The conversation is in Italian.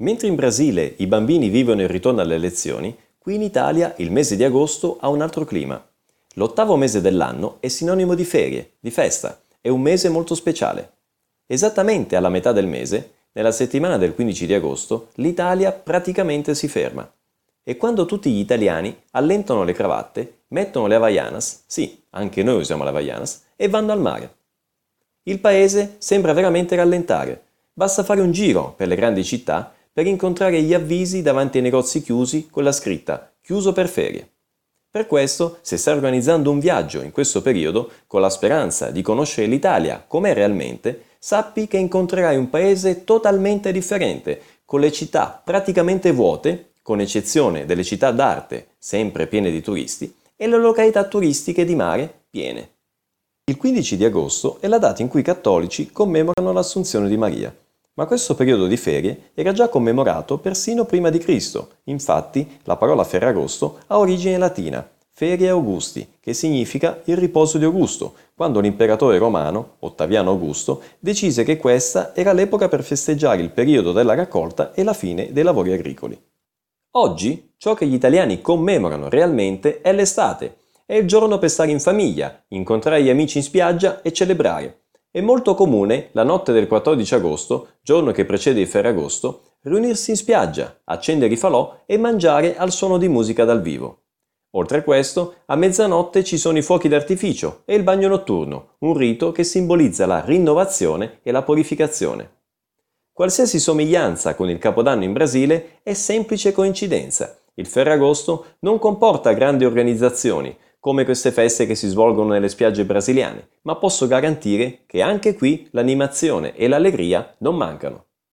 Mentre in Brasile i bambini vivono il ritorno alle lezioni, qui in Italia il mese di agosto ha un altro clima. L'ottavo mese dell'anno è sinonimo di ferie, di festa, è un mese molto speciale. Esattamente alla metà del mese, nella settimana del 15 di agosto, l'Italia praticamente si ferma. E quando tutti gli italiani allentano le cravatte, mettono le Havaianas, sì, anche noi usiamo le Havaianas, e vanno al mare. Il paese sembra veramente rallentare. Basta fare un giro per le grandi città per incontrare gli avvisi davanti ai negozi chiusi con la scritta chiuso per ferie. Per questo, se stai organizzando un viaggio in questo periodo con la speranza di conoscere l'Italia com'è realmente, sappi che incontrerai un paese totalmente differente, con le città praticamente vuote, con eccezione delle città d'arte sempre piene di turisti, e le località turistiche di mare piene. Il 15 di agosto è la data in cui i cattolici commemorano l'Assunzione di Maria. Ma questo periodo di ferie era già commemorato persino prima di Cristo. Infatti, la parola Ferragosto ha origine latina, Ferie Augusti, che significa il riposo di Augusto, quando l'imperatore romano, Ottaviano Augusto, decise che questa era l'epoca per festeggiare il periodo della raccolta e la fine dei lavori agricoli. Oggi, ciò che gli italiani commemorano realmente è l'estate. È il giorno per stare in famiglia, incontrare gli amici in spiaggia e celebrare. È molto comune, la notte del 14 agosto, giorno che precede il Ferragosto, riunirsi in spiaggia, accendere i falò e mangiare al suono di musica dal vivo. Oltre a questo, a mezzanotte ci sono i fuochi d'artificio e il bagno notturno, un rito che simbolizza la rinnovazione e la purificazione. Qualsiasi somiglianza con il Capodanno in Brasile è semplice coincidenza. Il Ferragosto non comporta grandi organizzazioni, come queste feste che si svolgono nelle spiagge brasiliane, ma posso garantire che anche qui l'animazione e l'allegria non mancano.